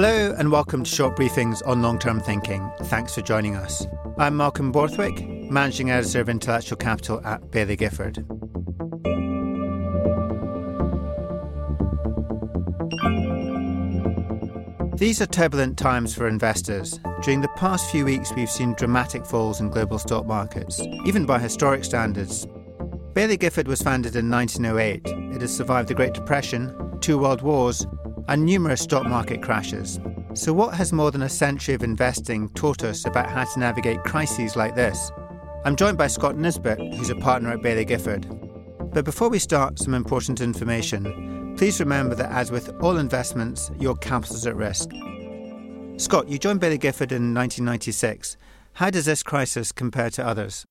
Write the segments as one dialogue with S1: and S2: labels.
S1: Hello and welcome to short briefings on long term thinking. Thanks for joining us. I'm Malcolm Borthwick, Managing Editor of Intellectual Capital at Baillie Gifford. These are turbulent times for investors. During the past few weeks, we've seen dramatic falls in global stock markets, even by historic standards. Baillie Gifford was founded in 1908. It has survived the Great Depression, two world wars, and numerous stock market crashes. So, what has more than a century of investing taught us about how to navigate crises like this? I'm joined by Scott Nisbet, who's a partner at Baillie Gifford. But before we start, some important information. Please remember that, as with all investments, your capital is at risk. Scott, you joined Baillie Gifford in 1996. How does this crisis compare to others?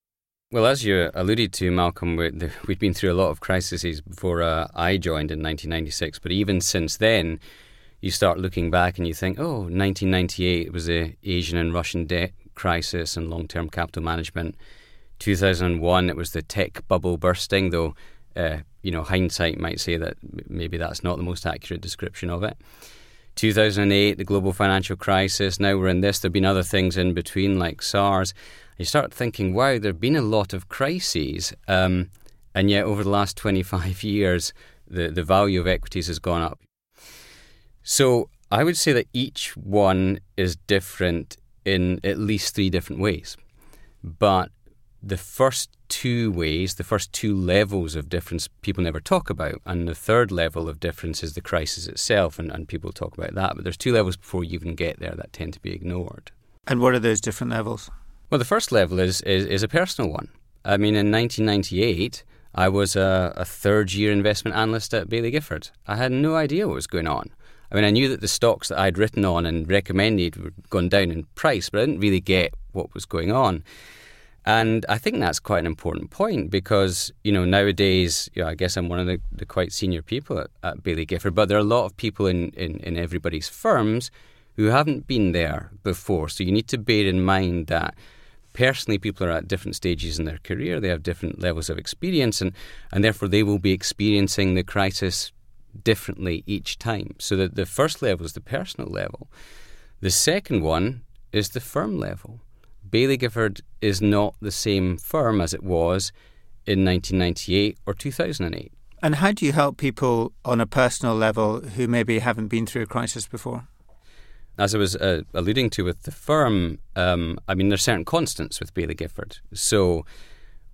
S2: Well, as you alluded to, Malcolm, we have been through a lot of crises before uh, I joined in 1996. But even since then, you start looking back and you think, oh, 1998 was the Asian and Russian debt crisis and long term capital management. 2001, it was the tech bubble bursting, though, uh, you know, hindsight might say that maybe that's not the most accurate description of it. 2008, the global financial crisis. Now we're in this. There have been other things in between, like SARS you start thinking, wow, there have been a lot of crises, um, and yet over the last 25 years, the, the value of equities has gone up. So I would say that each one is different in at least three different ways. But the first two ways, the first two levels of difference, people never talk about. And the third level of difference is the crisis itself, and, and people talk about that. But there's two levels before you even get there that tend to be ignored.
S1: And what are those different levels?
S2: Well, the first level is, is, is a personal one. I mean, in 1998, I was a, a third year investment analyst at Baillie Gifford. I had no idea what was going on. I mean, I knew that the stocks that I'd written on and recommended were going down in price, but I didn't really get what was going on. And I think that's quite an important point because, you know, nowadays, you know, I guess I'm one of the, the quite senior people at, at Baillie Gifford, but there are a lot of people in, in, in everybody's firms who haven't been there before. So you need to bear in mind that personally, people are at different stages in their career. They have different levels of experience, and, and therefore they will be experiencing the crisis differently each time. So that the first level is the personal level. The second one is the firm level. Baillie Gifford is not the same firm as it was in 1998 or 2008.
S1: And how do you help people on a personal level who maybe haven't been through a crisis before?
S2: As I was uh, alluding to with the firm, um, I mean, there's certain constants with Baillie Gifford. So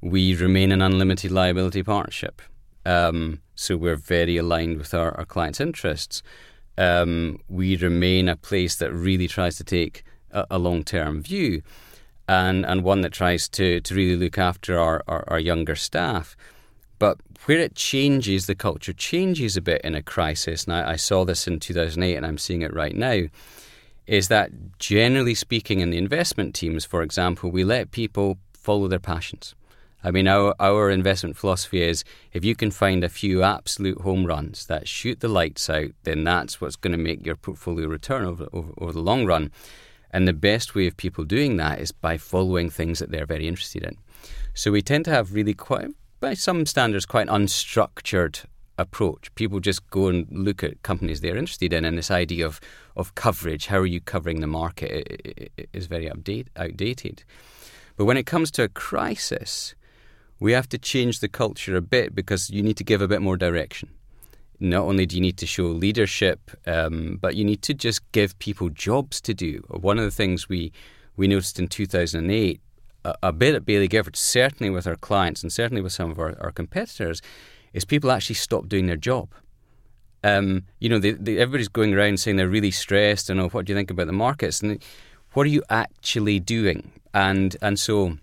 S2: we remain an unlimited liability partnership. Um, so we're very aligned with our, our clients' interests. Um, we remain a place that really tries to take a, a long term view and, and one that tries to, to really look after our, our, our younger staff. But where it changes, the culture changes a bit in a crisis. And I, I saw this in 2008 and I'm seeing it right now is that generally speaking, in the investment teams, for example, we let people follow their passions. I mean, our, our investment philosophy is if you can find a few absolute home runs that shoot the lights out, then that's what's going to make your portfolio return over, over, over the long run. And the best way of people doing that is by following things that they're very interested in. So we tend to have really quite, by some standards, quite unstructured approach. People just go and look at companies they're interested in, and this idea of, of coverage, how are you covering the market, is very update, outdated. But when it comes to a crisis, we have to change the culture a bit because you need to give a bit more direction. Not only do you need to show leadership, um, but you need to just give people jobs to do. One of the things we, we noticed in 2008, a, a bit at Baillie Gifford, certainly with our clients and certainly with some of our, our competitors, is people actually stop doing their job. Um, you know, they, they, everybody's going around saying they're really stressed and oh, what do you think about the markets? And what are you actually doing? And and so,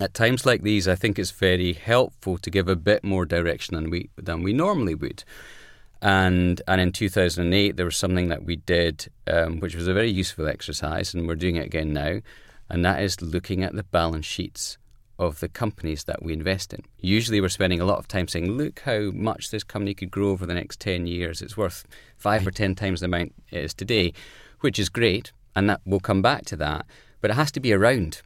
S2: at times like these, I think it's very helpful to give a bit more direction than we than we normally would. And and in 2008, there was something that we did, um, which was a very useful exercise, and we're doing it again now, and that is looking at the balance sheets of the companies that we invest in. Usually, we're spending a lot of time saying, look how much this company could grow over the next 10 years. It's worth five or 10 times the amount it is today, which is great. And that we'll come back to that. But it has to be around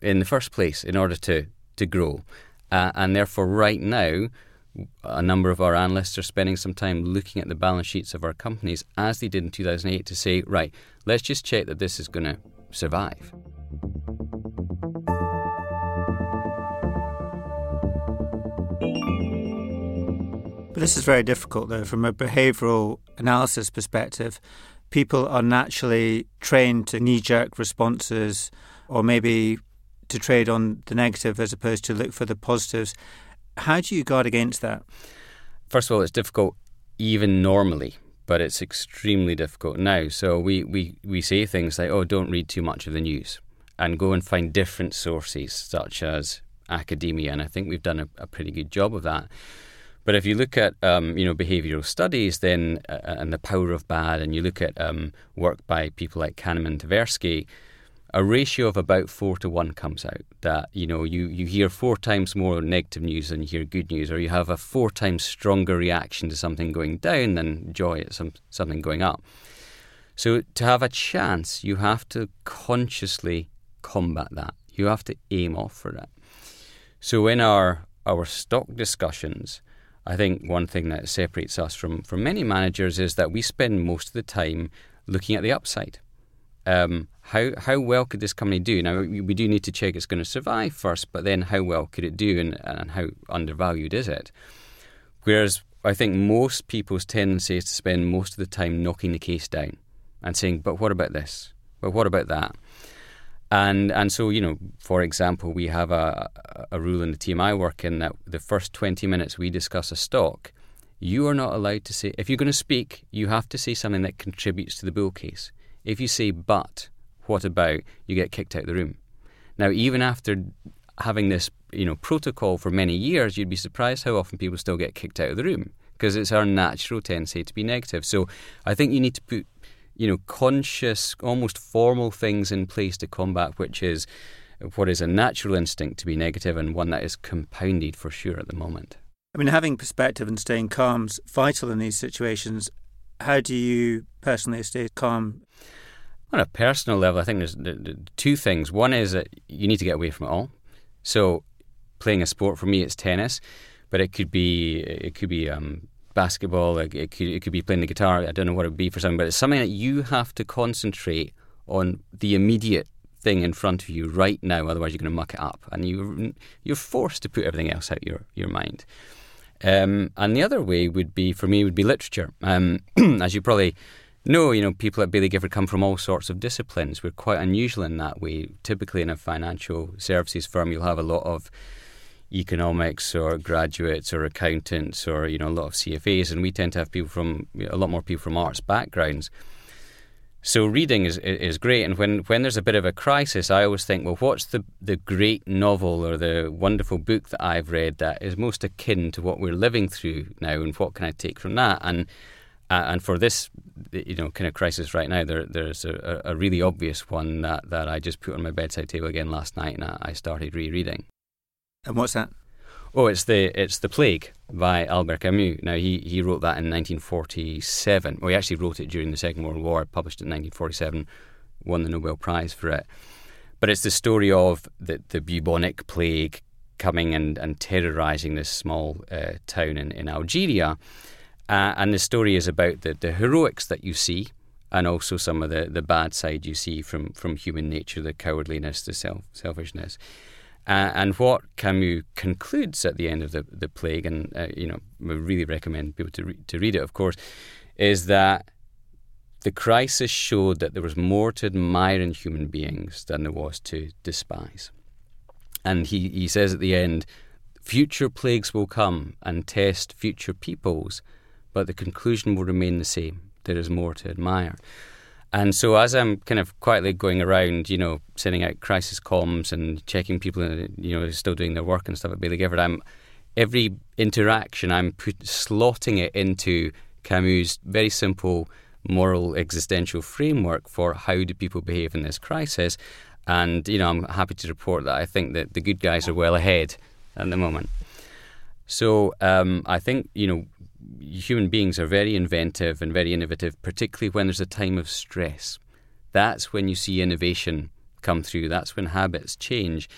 S2: in the first place in order to, to grow. Uh, and therefore, right now, a number of our analysts are spending some time looking at the balance sheets of our companies as they did in 2008 to say, right, let's just check that this is going to survive.
S1: But this is very difficult, though, from a behavioral analysis perspective. People are naturally trained to knee jerk responses or maybe to trade on the negative as opposed to look for the positives. How do you guard against that?
S2: First of all, it's difficult even normally, but it's extremely difficult now. So we, we, we say things like, oh, don't read too much of the news and go and find different sources, such as academia. And I think we've done a, a pretty good job of that. But if you look at um, you know behavioural studies, then uh, and the power of bad, and you look at um, work by people like Kahneman, and Tversky, a ratio of about four to one comes out. That you know you, you hear four times more negative news than you hear good news, or you have a four times stronger reaction to something going down than joy at some, something going up. So to have a chance, you have to consciously combat that. You have to aim off for that. So in our our stock discussions I think one thing that separates us from, from many managers is that we spend most of the time looking at the upside. Um, how how well could this company do? Now we, do need to check it's going to survive first, but then how well could it do, and, and how undervalued is it? Whereas I think most people's tendency is to spend most of the time knocking the case down and saying, "But what about this? But what about that?" And and so you know, for example, we have a a rule in the team I work in that the first twenty minutes we discuss a stock, you are not allowed to say if you're going to speak, you have to say something that contributes to the bull case. If you say but, what about, you get kicked out of the room. Now, even after having this you know protocol for many years, you'd be surprised how often people still get kicked out of the room because it's our natural tendency to be negative. So I think you need to put you know, conscious, almost formal things in place to combat, which is what is a natural instinct to be negative and one that is compounded for sure at the moment.
S1: I mean, having perspective and staying calm is vital in these situations. How do you personally stay calm?
S2: On a personal level, I think there's two things. One is that you need to get away from it all. So, playing a sport for me, it's tennis, but it could be it could be um, basketball, it, could, it could be playing the guitar. I don't know what it would be for something, but it's something that you have to concentrate on the immediate thing in front of you right now. Otherwise, you're going to muck it up, and you you're forced to put everything else out your your mind. Um, and the other way would be for me would be literature. Um, as you probably know, you know people at Baillie Gifford come from all sorts of disciplines. We're quite unusual in that way. Typically, in a financial services firm, you'll have a lot of economics or graduates or accountants or you know a lot of CFAs, and we tend to have people from a lot more people from arts backgrounds. So reading is is great, and when, when there's a bit of a crisis, I always think, well, what's the the great novel or the wonderful book that I've read that is most akin to what we're living through now, and what can I take from that? And uh, and for this, you know, kind of crisis right now, there there's a, a really obvious one that, that I just put on my bedside table again last night, and I started rereading.
S1: And what's that?
S2: Oh, it's the it's the Plague by Albert Camus. Now he he wrote that in 1947. Well, he actually wrote it during the Second World War. Published in 1947, won the Nobel Prize for it. But it's the story of the the bubonic plague coming and, and terrorizing this small uh, town in, in Algeria. Uh, and the story is about the, the heroics that you see and also some of the, the bad side you see from, from human nature, the cowardliness, the self, selfishness. Uh, and what Camus concludes at the end of the, the plague, and uh, you know, we really recommend people to re- to read it, of course, is that the crisis showed that there was more to admire in human beings than there was to despise. And he, he says at the end, future plagues will come and test future peoples, but the conclusion will remain the same. There is more to admire. And so, as I'm kind of quietly going around, you know, sending out crisis comms and checking people, you know, still doing their work and stuff at Baillie Gifford, I'm every interaction I'm put, slotting it into Camus' very simple moral existential framework for how do people behave in this crisis. And you know, I'm happy to report that I think that the good guys are well ahead at the moment. So um, I think you know human beings are very inventive and very innovative, particularly when there's a time of stress. That's when you see innovation come through. That's when habits change.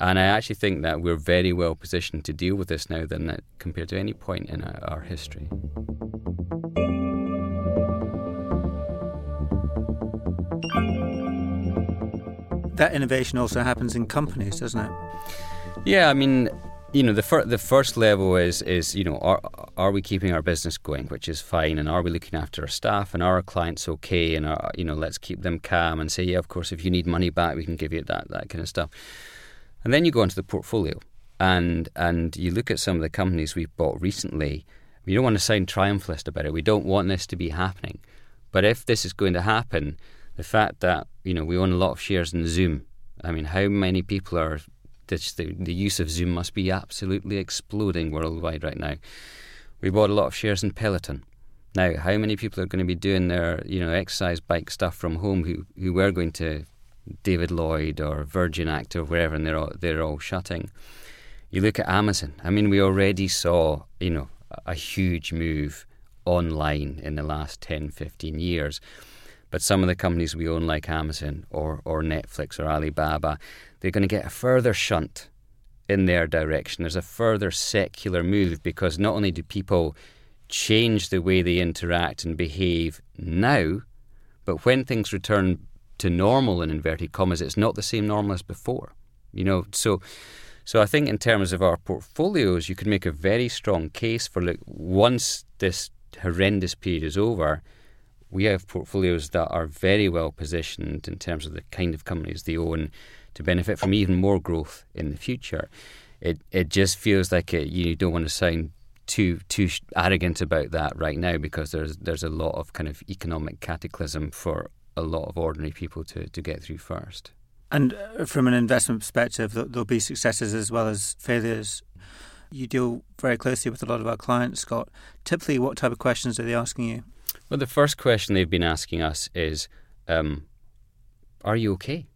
S2: And I actually think that we're very well positioned to deal with this now than that compared to any point in our, our history.
S1: That innovation also happens in companies, doesn't it?
S2: Yeah, I mean, you know, the fir- the first level is is you know, are are we keeping our business going, which is fine, and are we looking after our staff, and are our clients okay, and are, you know, let's keep them calm and say, yeah, of course, if you need money back, we can give you that that kind of stuff. And then you go into the portfolio, and and you look at some of the companies we've bought recently. We don't want to sound triumphalist about it. We don't want this to be happening, but if this is going to happen, the fact that you know we own a lot of shares in Zoom. I mean, how many people are the, the use of Zoom must be absolutely exploding worldwide right now. We bought a lot of shares in Peloton. Now, how many people are going to be doing their, you know, exercise bike stuff from home who, who were going to David Lloyd or Virgin Active, or wherever, and they're all, they're all shutting. You look at Amazon. I mean, we already saw, you know, a huge move online in the last 10, 15 years. But some of the companies we own, like Amazon or, or Netflix or Alibaba, they're going to get a further shunt in their direction. There's a further secular move because not only do people change the way they interact and behave now, but when things return to normal in inverted commas, it's not the same normal as before. You know, so so I think in terms of our portfolios, you could make a very strong case for look once this horrendous period is over, we have portfolios that are very well positioned in terms of the kind of companies they own to benefit from even more growth in the future. It it just feels like it, you don't want to sound too too arrogant about that right now because there's there's a lot of kind of economic cataclysm for a lot of ordinary people to, to get through first.
S1: And uh, from an investment perspective, there'll be successes as well as failures. You deal very closely with a lot of our clients, Scott. Typically, what type of questions are they asking you?
S2: Well, the first question they've been asking us is, um, "Are you okay?"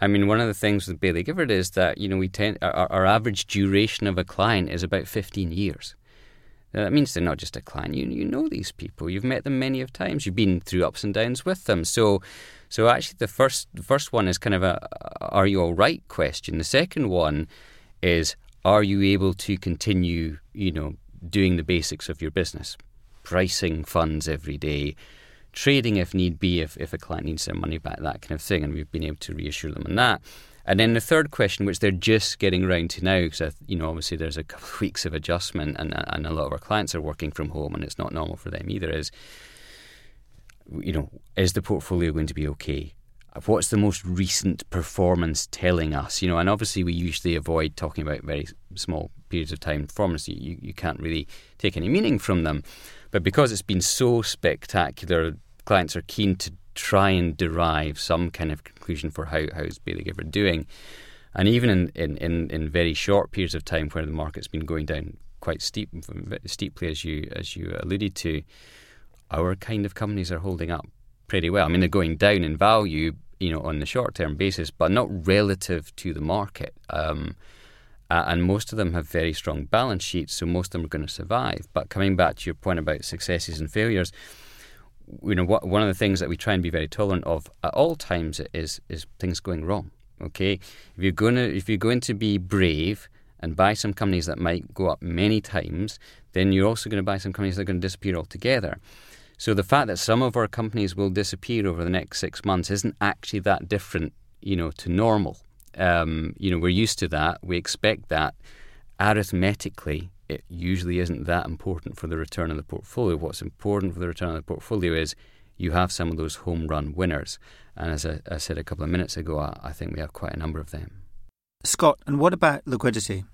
S2: I mean, one of the things with Baillie Gifford is that you know we tend our, our average duration of a client is about fifteen years. Now, that means they're not just a client. You you know these people. You've met them many of times. You've been through ups and downs with them. So, so actually, the first the first one is kind of a "Are you all right?" question. The second one is, "Are you able to continue?" You know, doing the basics of your business pricing funds every day, trading if need be, if, if a client needs their money back, that kind of thing. And we've been able to reassure them on that. And then the third question, which they're just getting around to now, because you know obviously there's a couple of weeks of adjustment, and uh, and a lot of our clients are working from home, and it's not normal for them either. Is you know, is the portfolio going to be okay? What's the most recent performance telling us? You know, and obviously we usually avoid talking about very small periods of time performance. You you can't really take any meaning from them. But because it's been so spectacular, clients are keen to try and derive some kind of conclusion for how how's Baillie Gifford doing. And even in, in, in, in very short periods of time where the market's been going down quite steep, steeply, as you as you alluded to, our kind of companies are holding up pretty well. I mean, they're going down in value, you know, on the short term basis, but not relative to the market. Um, uh, and most of them have very strong balance sheets, so most of them are going to survive. But coming back to your point about successes and failures, you know, what, one of the things that we try and be very tolerant of at all times is is things going wrong. Okay, if you're going to if you're going to be brave and buy some companies that might go up many times, then you're also going to buy some companies that are going to disappear altogether. So the fact that some of our companies will disappear over the next six months isn't actually that different, you know, to normal. Um, you know, we're used to that. We expect that. Arithmetically, it usually isn't that important for the return of the portfolio. What's important for the return of the portfolio is you have some of those home run winners. And as I, I said a couple of minutes ago, I, I think we have quite a number of them.
S1: Scott, and what about liquidity?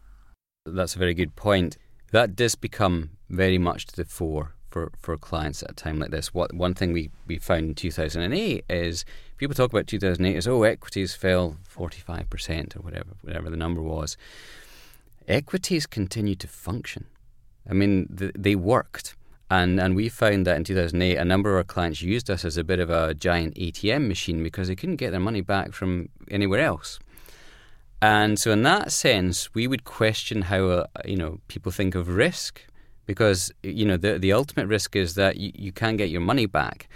S2: That's a very good point. That does become very much to the fore for, for clients at a time like this. What one thing we, we found in 2008 is people talk about 2008 as oh equities fell 45% or whatever whatever the number was. Equities continued to function. I mean, th- they worked. And and we found that in 2008, a number of our clients used us as a bit of a giant ATM machine because they couldn't get their money back from anywhere else. And so, in that sense, we would question how uh, you know people think of risk because you know the the ultimate risk is that you, you can't get your money back.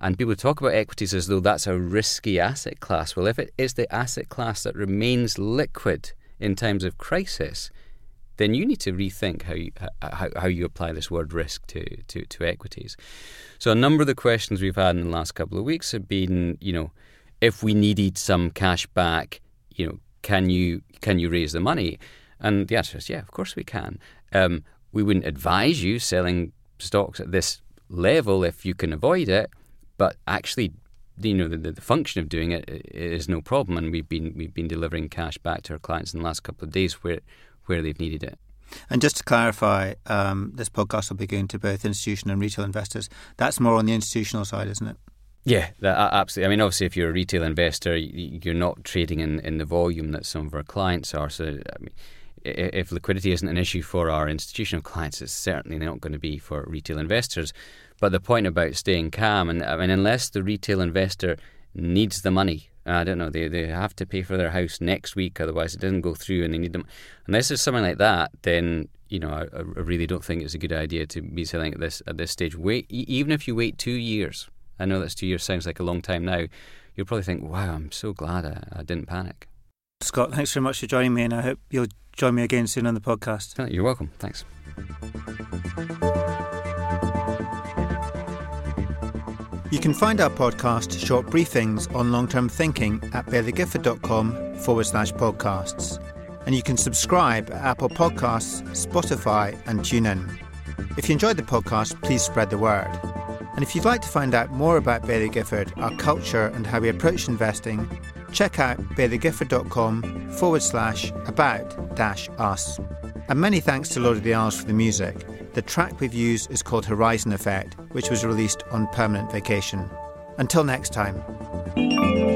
S2: And people talk about equities as though that's a risky asset class. Well, if it is the asset class that remains liquid in times of crisis, then you need to rethink how you, how, how you apply this word risk to, to, to equities. So a number of the questions we've had in the last couple of weeks have been, you know, if we needed some cash back, you know, can you can you raise the money? And the answer is yeah, of course we can. Um, we wouldn't advise you selling stocks at this level if you can avoid it, but actually you know the, the, function of doing it is no problem, and we've been we've been delivering cash back to our clients in the last couple of days where where they've needed it.
S1: And just to clarify, um, this podcast will be going to both institutional and retail investors. That's more on the institutional side, isn't it?
S2: Yeah, that, absolutely. I mean, obviously, if you're a retail investor, you're not trading in, in the volume that some of our clients are. So, I mean, if liquidity isn't an issue for our institutional clients, it's certainly not going to be for retail investors. But the point about staying calm, and I mean, unless the retail investor needs the money, uh, I don't know, they, they have to pay for their house next week, otherwise it doesn't go through and they need them. Unless there's something like that, then you know, I, I really don't think it's a good idea to be selling at this at this stage. Wait, even if you wait two years, I know that's two years sounds like a long time now. You'll probably think, "Wow, I'm so glad I, I didn't panic."
S1: Scott, thanks very much for joining me, and I hope you'll join me again soon on the podcast.
S2: Oh, you're welcome. Thanks.
S1: You can find our podcast, Short Briefings on Long Term Thinking, at bailliegifford.com forward slash podcasts. And you can subscribe at Apple Podcasts, Spotify, and TuneIn. If you enjoyed the podcast, please spread the word. And if you'd like to find out more about Baillie Gifford, our culture, and how we approach investing, check out bailliegifford.com forward slash about dash us. And many thanks to Lord of the Isles for the music. The track we've used is called Horizon Effect, which was released on permanent vacation. Until next time.